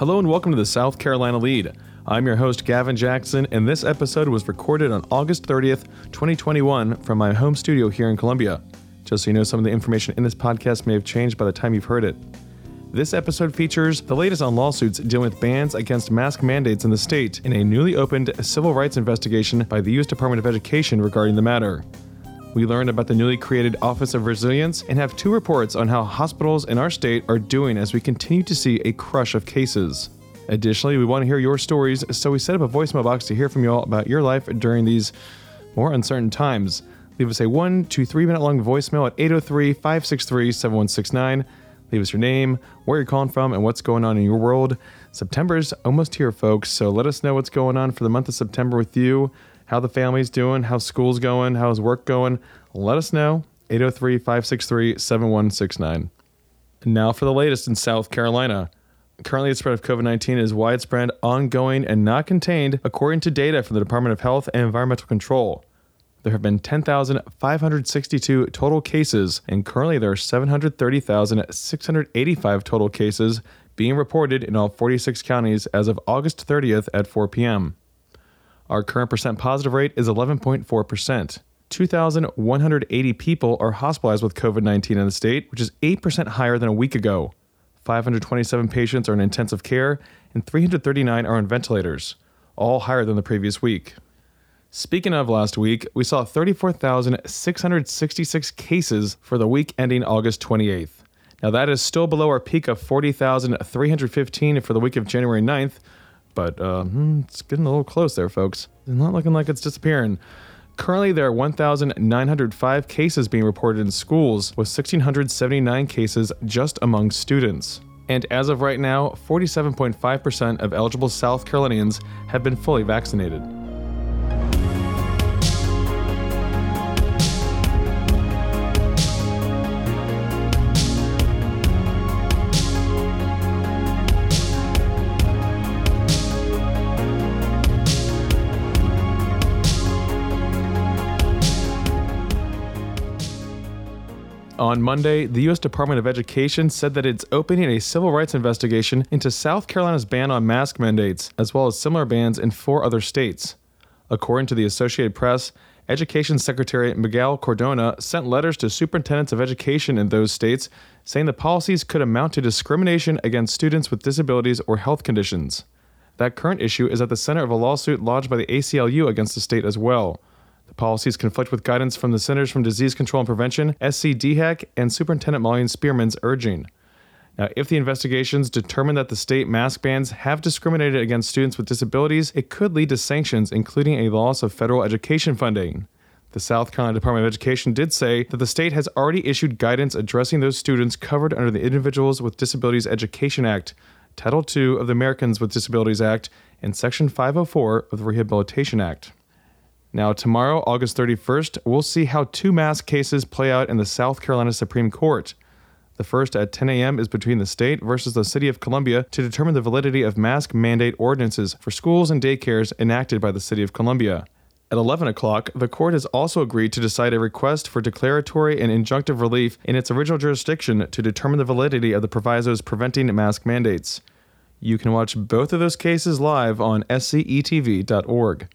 Hello and welcome to the South Carolina Lead. I'm your host, Gavin Jackson, and this episode was recorded on August 30th, 2021, from my home studio here in Columbia. Just so you know, some of the information in this podcast may have changed by the time you've heard it. This episode features the latest on lawsuits dealing with bans against mask mandates in the state in a newly opened civil rights investigation by the U.S. Department of Education regarding the matter. We learned about the newly created Office of Resilience and have two reports on how hospitals in our state are doing as we continue to see a crush of cases. Additionally, we want to hear your stories, so we set up a voicemail box to hear from you all about your life during these more uncertain times. Leave us a one to three minute long voicemail at 803 563 7169. Leave us your name, where you're calling from, and what's going on in your world. September's almost here, folks, so let us know what's going on for the month of September with you, how the family's doing, how school's going, how's work going. Let us know. 803 563 7169. Now for the latest in South Carolina. Currently, the spread of COVID 19 is widespread, ongoing, and not contained, according to data from the Department of Health and Environmental Control. There have been 10,562 total cases, and currently there are 730,685 total cases being reported in all 46 counties as of August 30th at 4 p.m. Our current percent positive rate is 11.4%. 2,180 people are hospitalized with COVID 19 in the state, which is 8% higher than a week ago. 527 patients are in intensive care, and 339 are on ventilators, all higher than the previous week. Speaking of last week, we saw 34,666 cases for the week ending August 28th. Now, that is still below our peak of 40,315 for the week of January 9th, but uh, hmm, it's getting a little close there, folks. It's not looking like it's disappearing. Currently, there are 1,905 cases being reported in schools, with 1,679 cases just among students. And as of right now, 47.5% of eligible South Carolinians have been fully vaccinated. On Monday, the U.S. Department of Education said that it's opening a civil rights investigation into South Carolina's ban on mask mandates, as well as similar bans in four other states. According to the Associated Press, Education Secretary Miguel Cardona sent letters to superintendents of education in those states saying the policies could amount to discrimination against students with disabilities or health conditions. That current issue is at the center of a lawsuit lodged by the ACLU against the state as well. Policies conflict with guidance from the Centers for Disease Control and Prevention, SCDHEC, and Superintendent Molly Spearman's urging. Now, if the investigations determine that the state mask bans have discriminated against students with disabilities, it could lead to sanctions, including a loss of federal education funding. The South Carolina Department of Education did say that the state has already issued guidance addressing those students covered under the Individuals with Disabilities Education Act, Title II of the Americans with Disabilities Act, and Section 504 of the Rehabilitation Act. Now, tomorrow, August 31st, we'll see how two mask cases play out in the South Carolina Supreme Court. The first at 10 a.m. is between the state versus the city of Columbia to determine the validity of mask mandate ordinances for schools and daycares enacted by the city of Columbia. At 11 o'clock, the court has also agreed to decide a request for declaratory and injunctive relief in its original jurisdiction to determine the validity of the provisos preventing mask mandates. You can watch both of those cases live on scetv.org.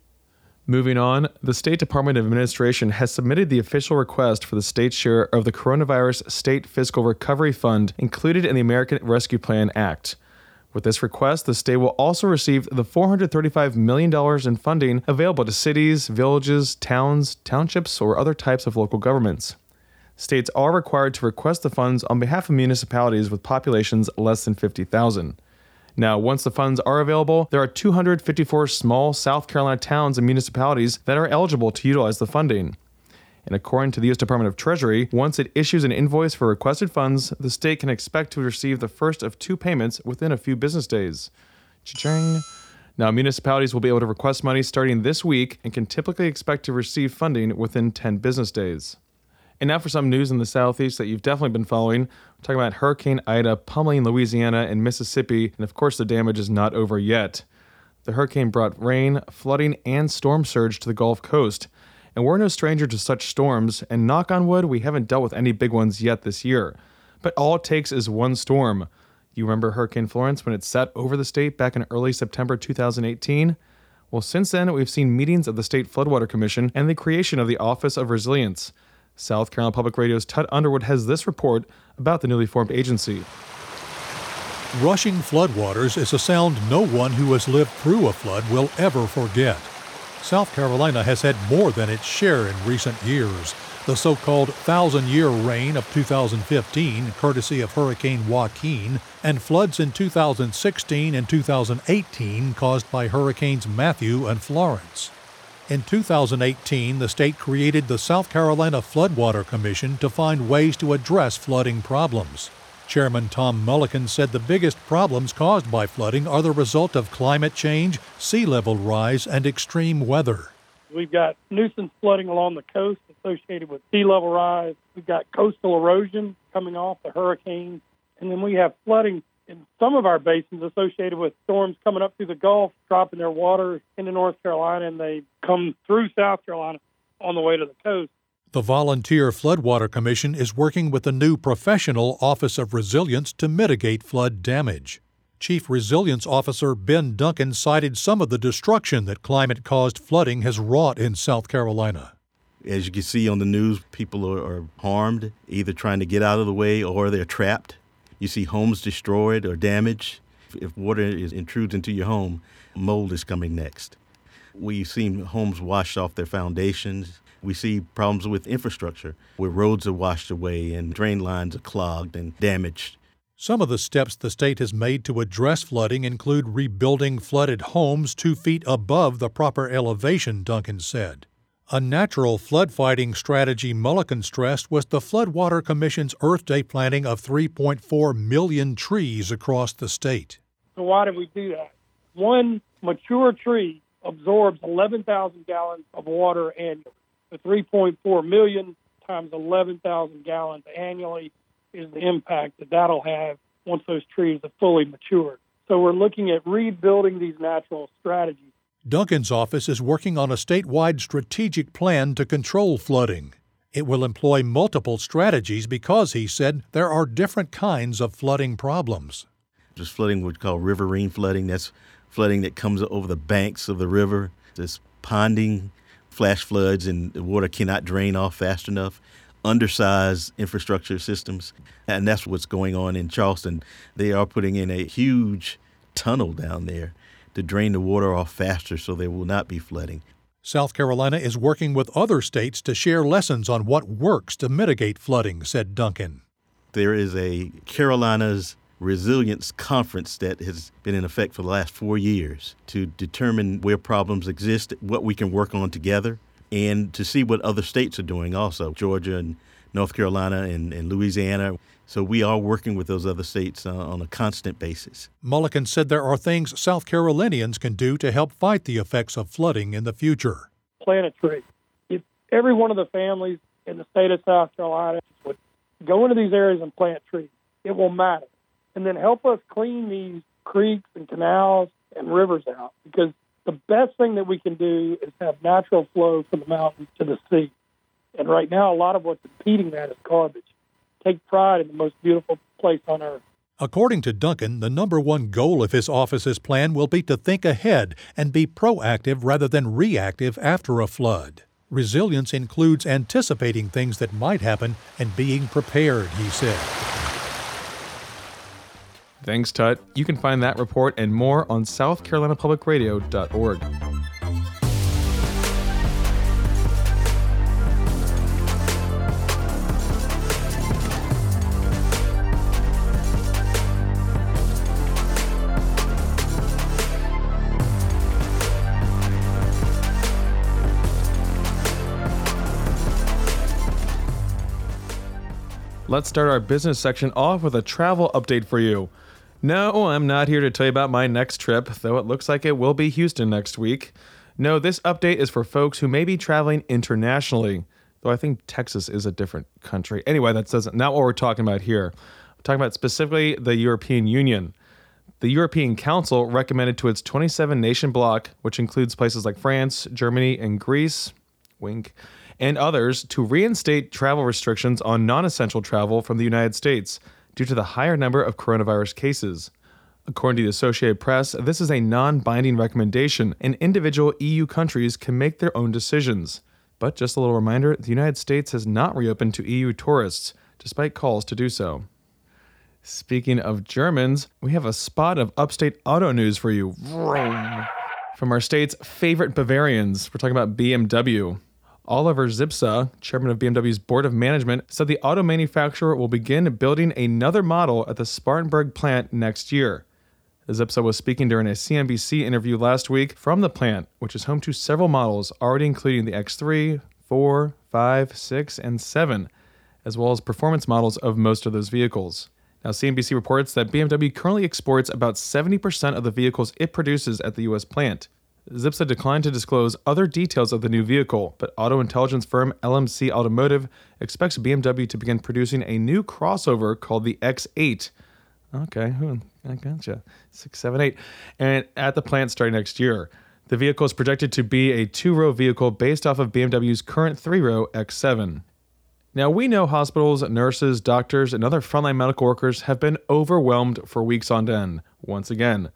Moving on, the State Department of Administration has submitted the official request for the state's share of the Coronavirus State Fiscal Recovery Fund included in the American Rescue Plan Act. With this request, the state will also receive the $435 million in funding available to cities, villages, towns, townships, or other types of local governments. States are required to request the funds on behalf of municipalities with populations less than 50,000. Now, once the funds are available, there are 254 small South Carolina towns and municipalities that are eligible to utilize the funding. And according to the U.S. Department of Treasury, once it issues an invoice for requested funds, the state can expect to receive the first of two payments within a few business days. Cha-ching. Now, municipalities will be able to request money starting this week and can typically expect to receive funding within 10 business days. And now for some news in the Southeast that you've definitely been following. We're talking about Hurricane Ida pummeling Louisiana and Mississippi, and of course, the damage is not over yet. The hurricane brought rain, flooding, and storm surge to the Gulf Coast. And we're no stranger to such storms, and knock on wood, we haven't dealt with any big ones yet this year. But all it takes is one storm. You remember Hurricane Florence when it set over the state back in early September 2018? Well, since then, we've seen meetings of the State Floodwater Commission and the creation of the Office of Resilience. South Carolina Public Radio's Tut Underwood has this report about the newly formed agency. Rushing floodwaters is a sound no one who has lived through a flood will ever forget. South Carolina has had more than its share in recent years. The so called thousand year rain of 2015, courtesy of Hurricane Joaquin, and floods in 2016 and 2018 caused by Hurricanes Matthew and Florence. In 2018, the state created the South Carolina Floodwater Commission to find ways to address flooding problems. Chairman Tom Mulliken said the biggest problems caused by flooding are the result of climate change, sea level rise, and extreme weather. We've got nuisance flooding along the coast associated with sea level rise. We've got coastal erosion coming off the hurricanes. And then we have flooding in some of our basins associated with storms coming up through the Gulf, dropping their water into North Carolina, and they come through South Carolina on the way to the coast. The Volunteer Floodwater Commission is working with the new professional Office of Resilience to mitigate flood damage. Chief Resilience Officer Ben Duncan cited some of the destruction that climate caused flooding has wrought in South Carolina. As you can see on the news, people are, are, harmed, either trying to get out of the way or they're trapped. You see homes destroyed or damaged. If water is, intrudes into your home, mold is coming next. We've seen homes washed off their foundations. We see problems with infrastructure, where roads are washed away and drain lines are clogged and damaged. Some of the steps the state has made to address flooding include rebuilding flooded homes two feet above the proper elevation, Duncan said. A natural flood fighting strategy Mulliken stressed was the Floodwater Commission's Earth Day planting of 3.4 million trees across the state. So, why did we do that? One mature tree absorbs 11,000 gallons of water annually. The 3.4 million times 11,000 gallons annually is the impact that that'll have once those trees are fully matured. So we're looking at rebuilding these natural strategies. Duncan's office is working on a statewide strategic plan to control flooding. It will employ multiple strategies because, he said, there are different kinds of flooding problems. There's flooding we call riverine flooding. That's flooding that comes over the banks of the river. There's ponding, flash floods, and the water cannot drain off fast enough undersized infrastructure systems. And that's what's going on in Charleston. They are putting in a huge tunnel down there to drain the water off faster so there will not be flooding. South Carolina is working with other states to share lessons on what works to mitigate flooding, said Duncan. There is a Carolinas Resilience Conference that has been in effect for the last four years to determine where problems exist, what we can work on together, and to see what other states are doing also Georgia and North Carolina and, and Louisiana. So we are working with those other states uh, on a constant basis. Mulliken said there are things South Carolinians can do to help fight the effects of flooding in the future. Plant a tree. If every one of the families in the state of South Carolina would go into these areas and plant trees, it will matter. And then help us clean these creeks and canals and rivers out because the best thing that we can do is have natural flow from the mountains to the sea. And right now, a lot of what's impeding that is garbage. Take pride in the most beautiful place on earth. According to Duncan, the number one goal of his office's plan will be to think ahead and be proactive rather than reactive after a flood. Resilience includes anticipating things that might happen and being prepared, he said. Thanks, Tut. You can find that report and more on southcarolinapublicradio.org. Let's start our business section off with a travel update for you. No, I'm not here to tell you about my next trip, though it looks like it will be Houston next week. No, this update is for folks who may be traveling internationally, though I think Texas is a different country. Anyway, that's not what we're talking about here. I'm talking about specifically the European Union. The European Council recommended to its 27 nation bloc, which includes places like France, Germany, and Greece, wink, and others, to reinstate travel restrictions on non essential travel from the United States due to the higher number of coronavirus cases. According to the Associated Press, this is a non binding recommendation, and individual EU countries can make their own decisions. But just a little reminder the United States has not reopened to EU tourists, despite calls to do so. Speaking of Germans, we have a spot of upstate auto news for you. From our state's favorite Bavarians, we're talking about BMW. Oliver Zipse, chairman of BMW's board of management, said the auto manufacturer will begin building another model at the Spartanburg plant next year. Zipse was speaking during a CNBC interview last week from the plant, which is home to several models, already including the X3, 4, 5, 6, and 7, as well as performance models of most of those vehicles. Now, CNBC reports that BMW currently exports about 70% of the vehicles it produces at the U.S. plant. Zipse declined to disclose other details of the new vehicle, but auto intelligence firm LMC Automotive expects BMW to begin producing a new crossover called the X8. Okay, hmm, I gotcha. 678. And at the plant starting next year. The vehicle is projected to be a two row vehicle based off of BMW's current three row X7. Now, we know hospitals, nurses, doctors, and other frontline medical workers have been overwhelmed for weeks on end. Once again,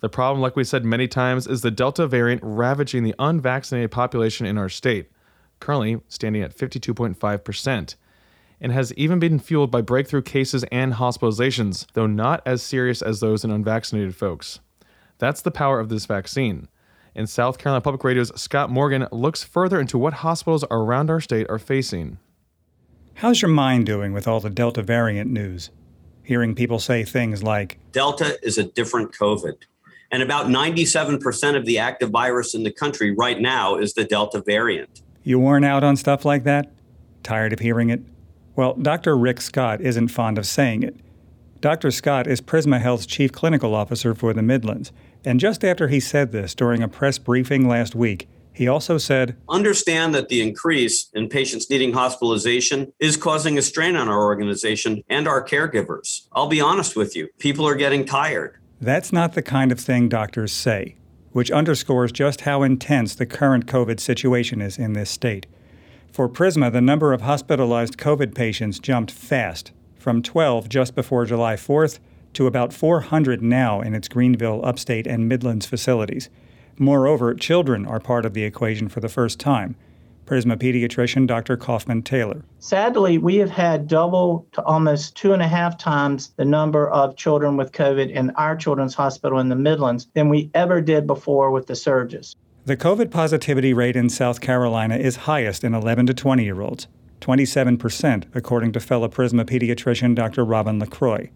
the problem, like we said many times, is the Delta variant ravaging the unvaccinated population in our state, currently standing at 52.5%, and has even been fueled by breakthrough cases and hospitalizations, though not as serious as those in unvaccinated folks. That's the power of this vaccine. And South Carolina Public Radio's Scott Morgan looks further into what hospitals around our state are facing. How's your mind doing with all the Delta variant news? Hearing people say things like Delta is a different COVID. And about 97% of the active virus in the country right now is the Delta variant. You worn out on stuff like that? Tired of hearing it? Well, Dr. Rick Scott isn't fond of saying it. Dr. Scott is Prisma Health's chief clinical officer for the Midlands. And just after he said this during a press briefing last week, he also said, Understand that the increase in patients needing hospitalization is causing a strain on our organization and our caregivers. I'll be honest with you, people are getting tired. That's not the kind of thing doctors say, which underscores just how intense the current COVID situation is in this state. For Prisma, the number of hospitalized COVID patients jumped fast, from 12 just before July 4th to about 400 now in its Greenville, upstate, and Midlands facilities. Moreover, children are part of the equation for the first time. Prisma pediatrician Dr. Caughman Taylor. Sadly, we have had double to almost two and a half times the number of children with COVID in our children's hospital in the Midlands than we ever did before with the surges. The COVID positivity rate in South Carolina is highest in 11 to 20 year olds, 27%, according to fellow Prisma pediatrician Dr. Robin LaCroix.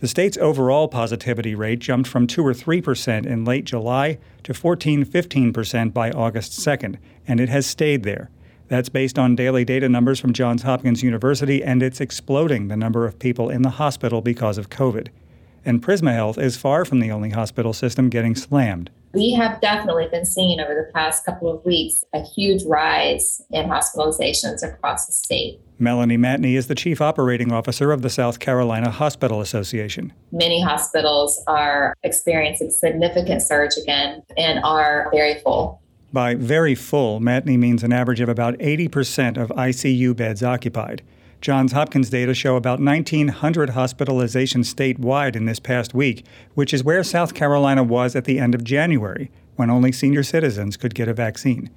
The state's overall positivity rate jumped from 2 or 3% in late July to 14 15% by August 2nd, and it has stayed there. That's based on daily data numbers from Johns Hopkins University, and it's exploding the number of people in the hospital because of COVID. And Prisma Health is far from the only hospital system getting slammed. We have definitely been seeing over the past couple of weeks a huge rise in hospitalizations across the state. Melanie Matney is the Chief Operating Officer of the South Carolina Hospital Association. Many hospitals are experiencing significant surge again and are very full. By very full, Matney means an average of about 80% of ICU beds occupied. Johns Hopkins data show about 1,900 hospitalizations statewide in this past week, which is where South Carolina was at the end of January, when only senior citizens could get a vaccine.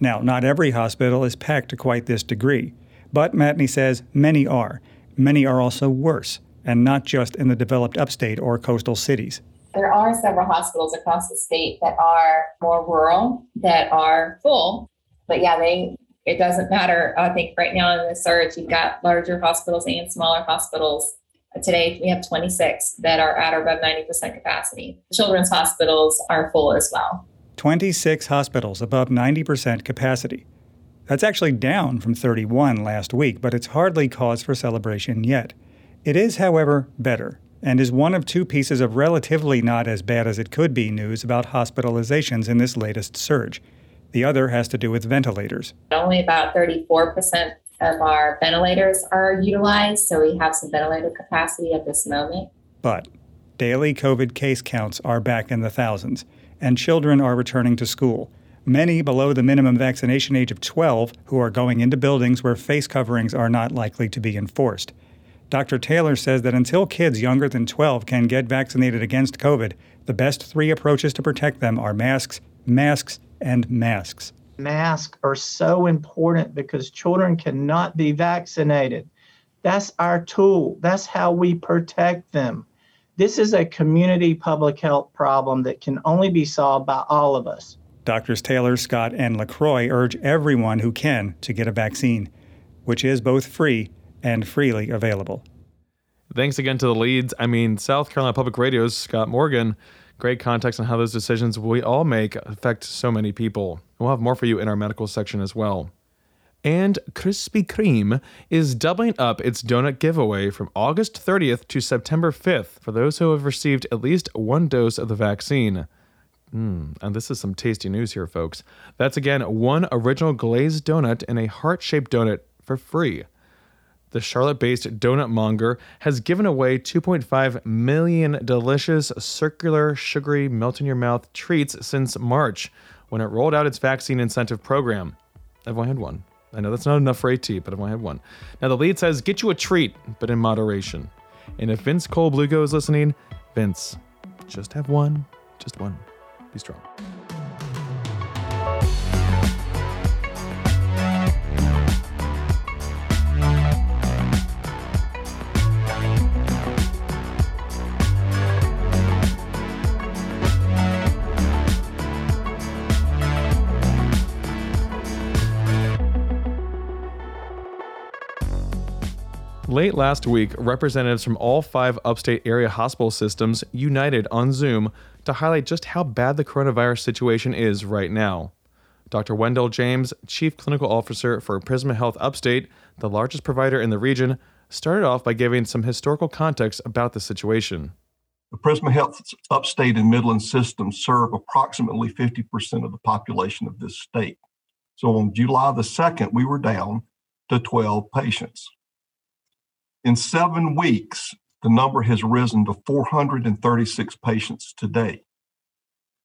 Now, not every hospital is packed to quite this degree. But Matney says many are. Many are also worse, and not just in the developed upstate or coastal cities. There are several hospitals across the state that are more rural, that are full. But yeah, they it doesn't matter. I think right now in the surge, you've got larger hospitals and smaller hospitals. Today, we have 26 that are at or above 90% capacity. Children's hospitals are full as well. 26 hospitals above 90% capacity. That's actually down from 31 last week, but it's hardly cause for celebration yet. It is, however, better, and is one of two pieces of relatively not as bad as it could be news about hospitalizations in this latest surge. The other has to do with ventilators. Only about 34% of our ventilators are utilized, so we have some ventilator capacity at this moment. But daily COVID case counts are back in the thousands, and children are returning to school many below the minimum vaccination age of 12 who are going into buildings where face coverings are not likely to be enforced. Dr. Taylor says that until kids younger than 12 can get vaccinated against COVID, the best three approaches to protect them are masks, masks, and masks. Masks are so important because children cannot be vaccinated. That's our tool, that's how we protect them. This is a community public health problem that can only be solved by all of us. Doctors Taylor, Scott, and LaCroix urge everyone who can to get a vaccine, which is both free and freely available. Thanks again to the leads. I mean, South Carolina Public Radio's Scott Morgan. Great context on how those decisions we all make affect so many people. We'll have more for you in our medical section as well. And Krispy Kreme is doubling up its donut giveaway from August 30th to September 5th for those who have received at least one dose of the vaccine. Mm, and this is some tasty news here, folks. That's again one original glazed donut and a heart shaped donut for free the Charlotte based donut monger, has given away 2.5 million delicious, circular, sugary, melt in your mouth treats since March when it rolled out its vaccine incentive program. I've only had one. I know that's not enough for AT, but I've only had one. Now, the lead says, get you a treat, but in moderation. And if Vince Cole Blugo is listening, Vince, just have one, just one. Be strong. Late last week, representatives from all five upstate area hospital systems united on Zoom to highlight just how bad the coronavirus situation is right now. Dr. Wendell James, Chief Clinical Officer for Prisma Health Upstate, the largest provider in the region, started off by giving some historical context about the situation. The Prisma Health Upstate and Midland systems serve approximately 50% of the population of this state. So on July the 2nd, we were down to 12 patients. In seven weeks, the number has risen to 436 patients today.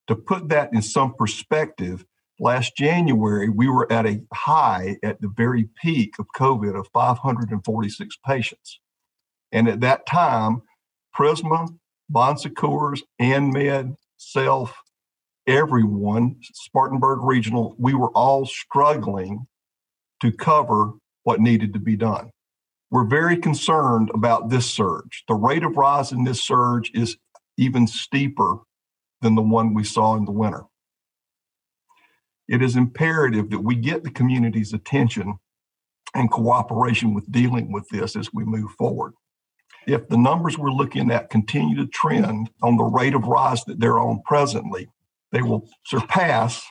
To put that in some perspective, last January, we were at a high at the very peak of COVID of 546 patients. And at that time, Prisma, Bon Secours, AnMed, Self, everyone, Spartanburg Regional, we were all struggling to cover what needed to be done. We're very concerned about this surge. The rate of rise in this surge is even steeper than the one we saw in the winter. It is imperative that we get the community's attention and cooperation with dealing with this as we move forward. If the numbers we're looking at continue to trend on the rate of rise that they're on presently, they will surpass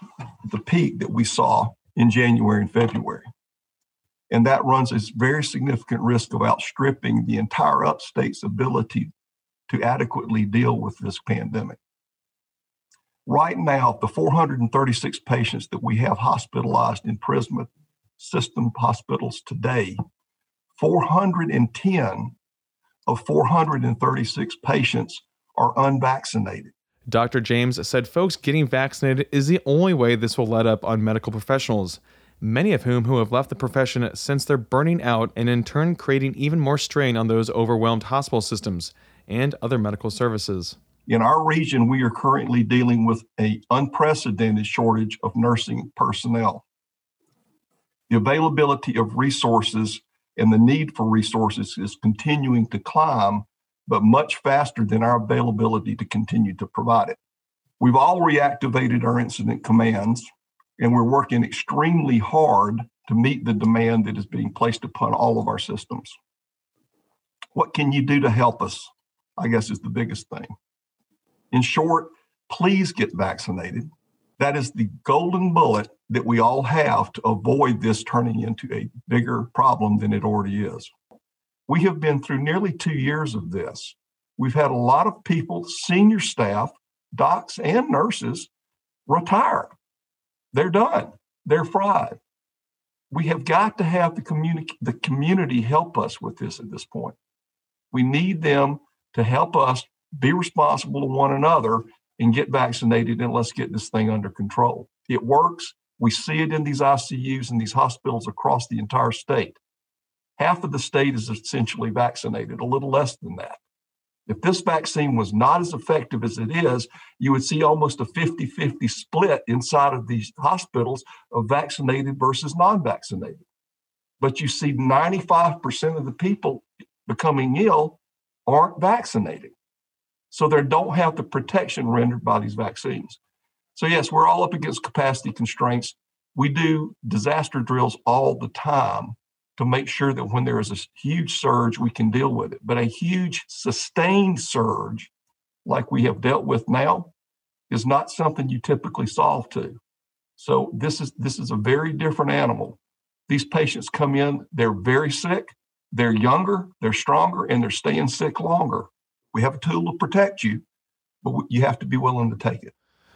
the peak that we saw in January and February and that runs a very significant risk of outstripping the entire upstate's ability to adequately deal with this pandemic. Right now, the 436 patients that we have hospitalized in Prisma system hospitals today, 410 of 436 patients are unvaccinated. Dr. James said folks getting vaccinated is the only way this will let up on medical professionals many of whom who have left the profession since they're burning out and in turn creating even more strain on those overwhelmed hospital systems and other medical services. In our region, we are currently dealing with an unprecedented shortage of nursing personnel. The availability of resources and the need for resources is continuing to climb, but much faster than our availability to continue to provide it. We've all reactivated our incident commands and we're working extremely hard to meet the demand that is being placed upon all of our systems. What can you do to help us? I guess is the biggest thing. In short, please get vaccinated. That is the golden bullet that we all have to avoid this turning into a bigger problem than it already is. We have been through nearly two years of this. We've had a lot of people, senior staff, docs, and nurses retire they're done. They're fried. We have got to have the community the community help us with this at this point. We need them to help us be responsible to one another and get vaccinated and let's get this thing under control. It works. We see it in these ICUs and these hospitals across the entire state. half of the state is essentially vaccinated, a little less than that. If this vaccine was not as effective as it is, you would see almost a 50 50 split inside of these hospitals of vaccinated versus non vaccinated. But you see 95% of the people becoming ill aren't vaccinated. So they don't have the protection rendered by these vaccines. So, yes, we're all up against capacity constraints. We do disaster drills all the time to make sure that when there is a huge surge, we can deal with it. But a huge sustained surge, like we have dealt with now, is not something you typically solve to. So this is this is a very different animal. These patients come in, they're very sick, they're younger, they're stronger, and they're staying sick longer. We have a tool to protect you, but you have to be willing to take it.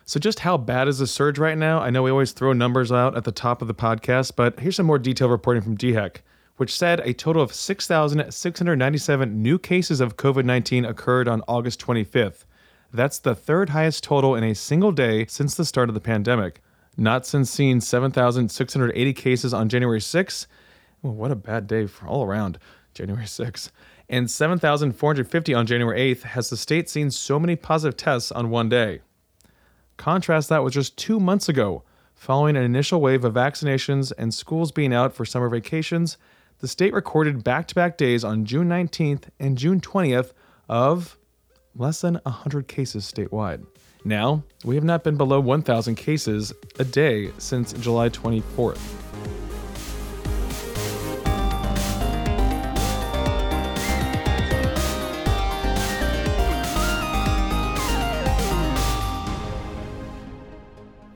So, just how bad is the surge right now? I know we always throw numbers out at the top of the podcast, but here's some more detailed reporting from DHEC, which said a total of 6,697 new cases of COVID 19 occurred on August 25th. That's the third highest total in a single day since the start of the pandemic. Not since seeing 7,680 cases on January 6th. Well, what a bad day for all around, January 6th. And 7,450 on January 8th has the state seen so many positive tests on one day. Contrast that with just two months ago. Following an initial wave of vaccinations and schools being out for summer vacations, the state recorded back to back days on June 19th and June 20th of less than 100 cases statewide. Now, we have not been below 1,000 cases a day since July 24th.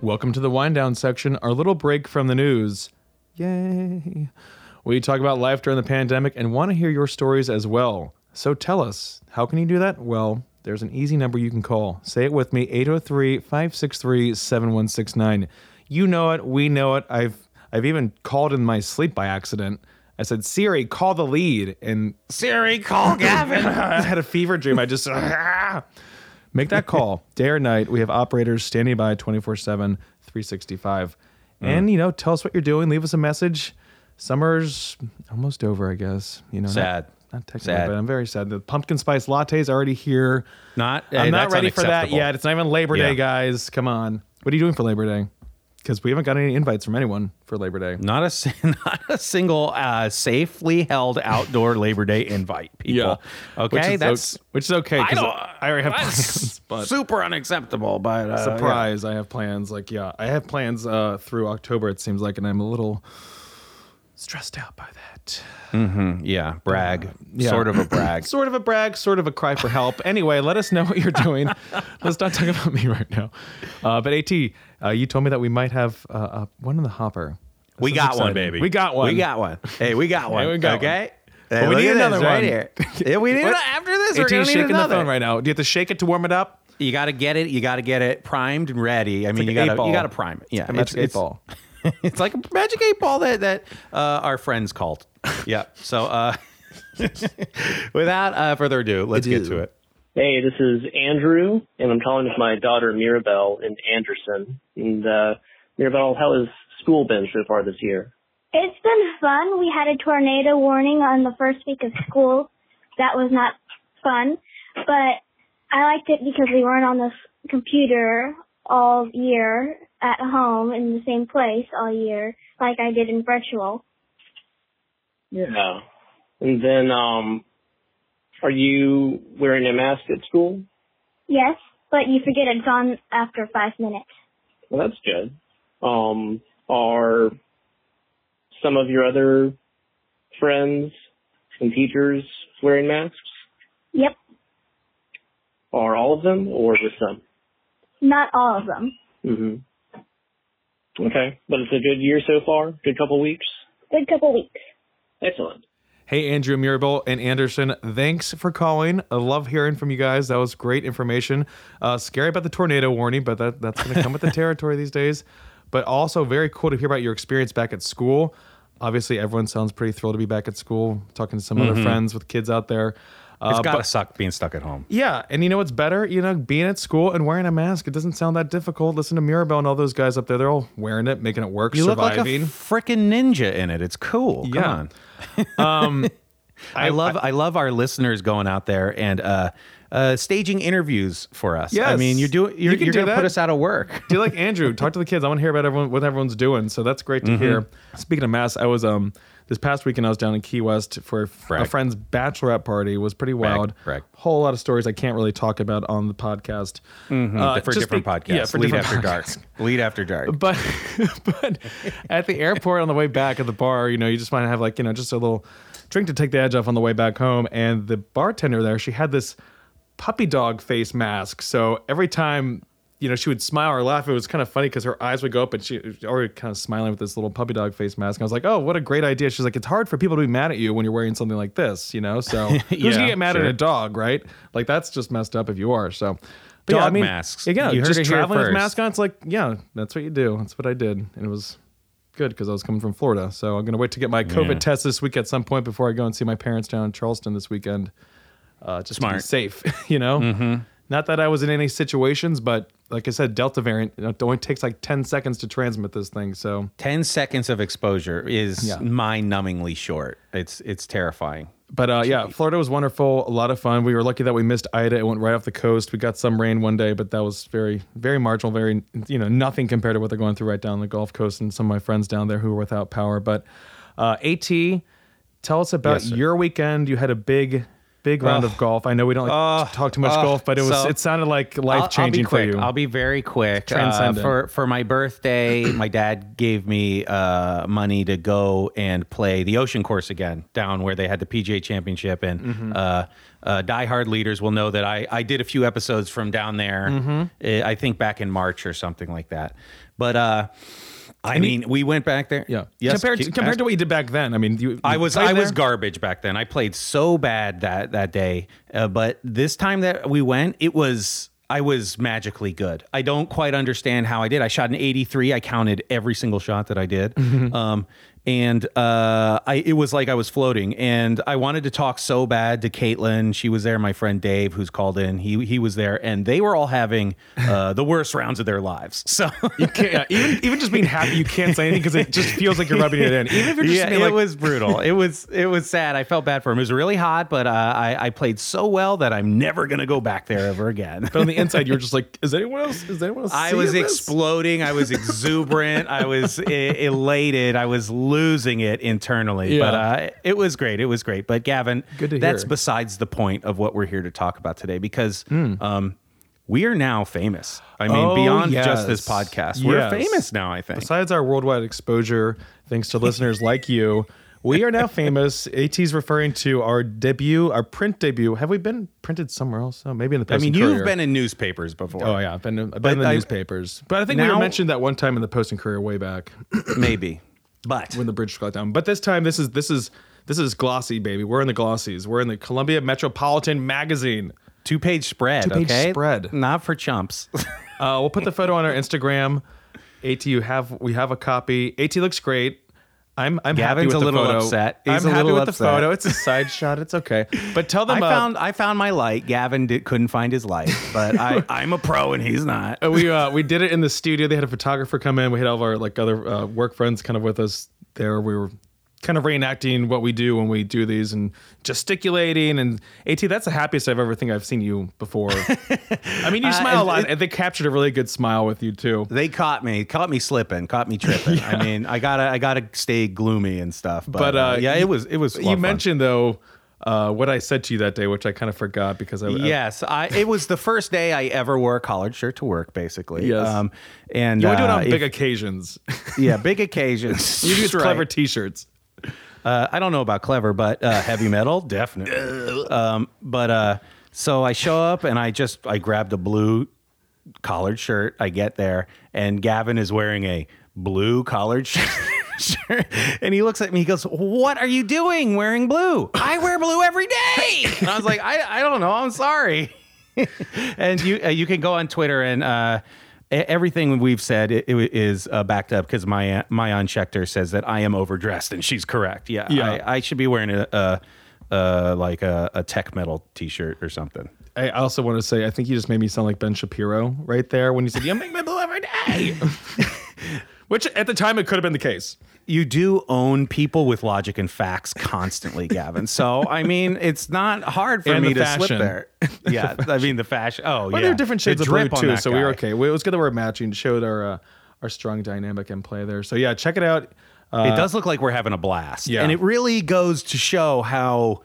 Welcome to the wind down section, our little break from the news. Yay! We talk about life during the pandemic and want to hear your stories as well. So tell us, how can you do that? Well, there's an easy number you can call. Say it with me 803 563 7169. You know it, we know it. I've I've even called in my sleep by accident. I said, Siri, call the lead. And Siri, call Gavin. I had a fever dream. I just. Ah. Make that call day or night. We have operators standing by 24 7, 365. And, mm. you know, tell us what you're doing. Leave us a message. Summer's almost over, I guess. You know, not- Sad. Not, technically, Sad. but I'm very sad. The pumpkin spice latte is already here. Not. I'm not ready for that yet. It's not even Labor Day, Yeah. guys. Come on. What are you doing for Labor Day? Because we haven't got any invites from anyone for Labor Day. Not a not a single uh, safely held outdoor Labor Day invite, people. Which Okay, is that's which is okay I don't- I, already have plans. But super unacceptable. But uh, surprise, I have plans. Like yeah, I have plans uh, through October. It seems like, and I'm a little stressed out by that. Yeah, yeah brag, yeah. sort of a brag. Sort of a brag, sort of a cry for help. anyway, let us know what you're doing. Let's not talk about me right now. Uh, but At, uh, you told me that we might have uh, uh, one in the hopper. we This is got one, baby. We got one. We got one. Hey, we got one. we got okay. But Hey, we need another right one. here. Yeah, we need after this. We're AT gonna need shaking another. the phone right now. Do you have to shake it to warm it up? You got to get it. You got to get it primed and ready. I mean, like you got to you got to prime it. Yeah, a magic eight ball. it's like a magic eight ball that that uh, our friends called. Yeah. So, uh, without uh, further ado, let's get to it. Hey, this is Andrew, and I'm calling with my daughter Mirabelle in Anderson. And uh, Mirabelle, how has school been so far this year? It's been fun. We had a tornado warning on the first week of school. That was not fun, but I liked it because we weren't on the computer all year at home in the same place all year like I did in virtual. Yeah. And then, um, are you wearing a mask at school? Yes, but you forget it's on after five minutes. Well, that's good. Um, are some of your other friends and teachers wearing masks? Yep, Are all of them, or just some? Not all of them. Mm-hmm. Okay, but it's a good year so far. Good couple weeks. Good couple weeks. Excellent. Hey, Andrew Mirabelle and Anderson, thanks for calling. I love hearing from you guys. That was great information. Uh, scary about the tornado warning, but that, that's going to come with the territory these days. But also very cool to hear about your experience back at school. Obviously, everyone sounds pretty thrilled to be back at school, talking to some other friends with kids out there. Uh, It's got to but- suck being stuck at home. Yeah, and you know what's better? You know, being at school and wearing a mask. It doesn't sound that difficult. Listen to Mirabelle and all those guys up there. They're all wearing it, making it work, You look like a surviving. freaking ninja in it. It's cool. Yeah. Come on. um, I, love I, love our listeners going out there and uh, uh, staging interviews for us. I mean, you're doing you're, You you're do going to put us out of work. do like Andrew. Talk to the kids. I want to hear about everyone what everyone's doing. So that's great to Mhm. hear. Speaking of masks, I was um this past weekend I was down in Key West for a friend's bachelorette party. It was pretty wild. brag. Whole lot of stories I can't really talk about on the podcast. Mhm. Uh, for different be- podcasts. Yeah, for Lead after podcasts. dark. Lead after dark. But but at the airport on the way back at the bar, you know, you just want to have like you know just a little drink to take the edge off on the way back home. And the bartender there, she had this puppy dog face mask. So every time you know she would smile or laugh, it was kind of funny because her eyes would go up and she was already kind of smiling with this little puppy dog face mask. And I was like, oh, what a great idea. She's like, it's hard for people to be mad at you when you're wearing something like this, you know. So who's Yeah, gonna get mad sure. at a dog, right? Like that's just messed up if you are. So. But yeah, Dog I mean, masks. Yeah, You heard just traveling with first. mask on. It's like, yeah, that's what you do. That's what I did, and it was good because I was coming from Florida. So I'm gonna wait to get my COVID Yeah. test this week at some point before I go and see my parents down in Charleston this weekend. Uh, just to be safe, you know. Mhm. Not that I was in any situations, but like I said, Delta variant you know, it only takes like 10 seconds to transmit this thing. So 10 seconds of exposure is Yeah. mind-numbingly short. It's it's terrifying. But uh, yeah, Florida was wonderful, a lot of fun. We were lucky that we missed Ida. It went right off the coast. We got some rain one day, but that was very, very marginal, very, you know, nothing compared to what they're going through right down the Gulf Coast and some of my friends down there who were without power. But uh, AT, tell us about Yes, your weekend. You had a big, big round Ugh. of golf. I know we don't like Ugh. to talk too much Ugh. golf, but it was, So- it sounded like life changing I'll be for you. I'll be very quick. Uh, Transcendent. for for my birthday, my dad gave me uh, money to go and play the Ocean Course again, down where they had the PGA Championship, and Mhm. uh, uh, diehard leaders will know that I I did a few episodes from down there. Mhm. eh, I think back in March or something like that. But uh, I And you- mean, we went back there. yeah. Yes. compared to, compared to what you did back then. I mean, you, I was played I was garbage back then. I played so bad that that day, uh, but this time that we went, it was I was magically good. I don't quite understand how I did. I shot an 83. I counted every single shot that I did. Mm-hmm. Um, and uh, I it was like I was floating. And I wanted to talk so bad to Caitlin. She was there. My friend Dave, who's called in, he he was there, and they were all having uh, the worst rounds of their lives. So You can't, even, even just being happy, you can't say anything because it just feels like you're rubbing it in. Even if you're just yeah, it like, was brutal. It was it was sad. I felt bad for him. It was really hot, but uh, I I played so well that I'm never gonna go back there ever again. But on the inside, you're just like, is anyone else? Is anyone else? I was this? exploding. I was exuberant. I was e- elated. I was losing it internally. But uh, it was great. It was great. But Gavin, Good to that's hear. besides the point of what we're here to talk about today because um, we are now famous. I mean. Oh, beyond just this yes. podcast, we're Yes. famous now. I think. Besides our worldwide exposure, thanks to listeners like you, we are now famous. AT's referring to our debut, our print debut. Have we been printed somewhere else? Oh, maybe in the past. I mean, you've been in newspapers before. Oh yeah, I've been. I've been in the I- newspapers. But I think we now- were mentioned that one time in the Post and Courier way back maybe. But when the bridge got down. But this time, this is this is this is glossy, baby. We're in the glossies. We're in the Columbia Metropolitan Magazine. two page spread. Two-page okay, spread. not for chumps. Uh, we'll put the photo on our Instagram. At, you have we have a copy. At looks great. I'm I'm happy Gavin's with a the little photo. upset. He's I'm happy with upset. the photo. It's a side shot. It's okay. But tell I them uh, found I found my light. Gavin did, couldn't find his light, but I, I'm a pro and he's not. uh, we uh, we did it in the studio. They had a photographer come in. We had all of our like other uh, work friends kind of with us there. We were kind of reenacting what we do when we do these and gesticulating and At. That's the happiest I've ever think I've seen you before. I mean, you Uh, smile a lot, it- and they captured a really good smile with you too. They caught me, caught me slipping, caught me tripping. I mean, I gotta I gotta stay gloomy and stuff. But, But, uh, uh, yeah, it was it was. You mentioned though uh, what I said to you that day, which I kind of forgot because I Yes, I, it was the first day I ever wore a collared shirt to work, basically. Yes. Um, and you would do it uh, on big occasions. yeah, big occasions. you That's clever right. T-shirts. Uh, I don't know about clever, but uh, heavy metal, definitely. Um, but uh, so I show up and I just I grabbed a blue collared shirt. I get there and Gavin is wearing a blue collared shirt. shirt. And he looks at me. He goes, "What are you doing wearing blue? I wear blue every day." And I was like, "I, I don't know. I'm sorry." and you uh, you can go on Twitter and uh, everything we've said it, it is uh, backed up because my Maayan Schechter says that I am overdressed and she's correct. Yeah, Yeah. I, I should be wearing a, a uh, like a, a tech metal T-shirt or something. I also want to say, I think you just made me sound like Ben Shapiro right there when you said, "You make me blue every day," which at the time it could have been the case. You do own people with logic and facts constantly, Gavin. So I mean, it's not hard for And me to fashion. slip there. Yeah, I mean the fashion. Oh Well, yeah, there are different shades The of blue too, so we were guy. okay. It was good that we're matching. Showed our uh, our strong dynamic and play there. So yeah, check it out. Uh, it does look like we're having a blast. Yeah. And it really goes to show how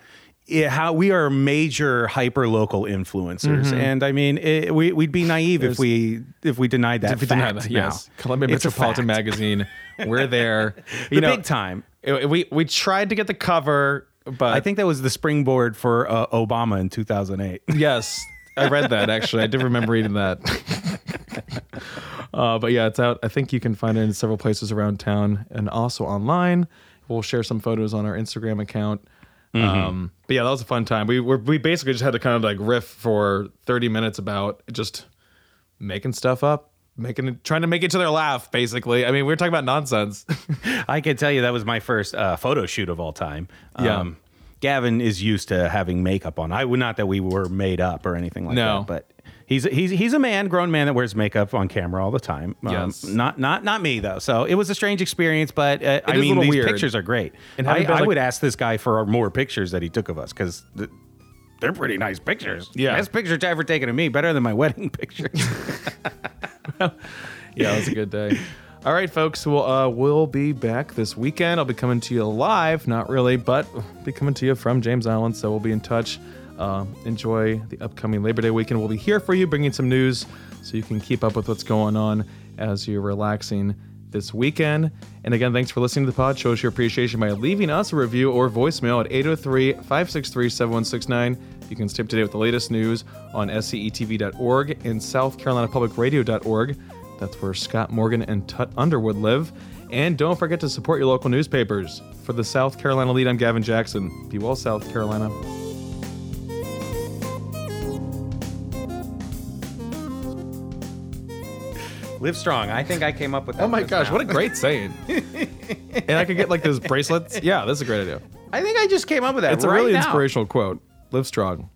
yeah, how we are major hyper local influencers. Mhm. And I mean, it, we, we'd be naive if we if we denied that If we fact that, now. yes. Columbia It's Metropolitan. Magazine. We're there. The big time. it- we we tried to get the cover, but I think that was the springboard for uh, Obama in 2008. yes, I read that actually. I did remember reading that. uh, but yeah, it's out. I think you can find it in several places around town and also online. We'll share some photos on our Instagram account. Mhm. Um, but yeah, that was a fun time. We were we basically just had to kind of like riff for 30 minutes about just making stuff up, making it, trying to make each other laugh. Basically, I mean, we were talking about nonsense. I can tell you that was my first uh, photo shoot of all time. Yeah. Gavin is used to having makeup on. I would not that we were made up or anything like No. that, but he's he's he's a man, grown man that wears makeup on camera all the time. Um, Yes. not not not me though. So it was a strange experience, but uh, I mean these weird. pictures are great. And I, having been, I like- would ask this guy for more pictures that he took of us because. they're pretty nice pictures. Yeah. Best picture ever taken of me, better than my wedding pictures. yeah, it was a good day. All right, folks. Well, uh, we'll be back this weekend. I'll be coming to you live, not really, but be coming to you from James Island. So we'll be in touch. Uh, enjoy the upcoming Labor Day weekend. We'll be here for you, bringing some news so you can keep up with what's going on as you're relaxing this weekend. And again, thanks for listening to the pod. Show us your appreciation by leaving us a review or voicemail at 803 563 7169. You can stay up to date with the latest news on scetv.org and southcarolinapublicradio.org. That's where Scott Morgan and Tut Underwood live. And don't forget to support your local newspapers. For the South Carolina lead, I'm Gavin Jackson. Be well, South Carolina. Live strong. I think I came up with oh that. Oh my gosh, now. what a great saying. and I could get like those bracelets. Yeah, that's a great idea. I think I just came up with that. It's a really now. inspirational quote. Live strong.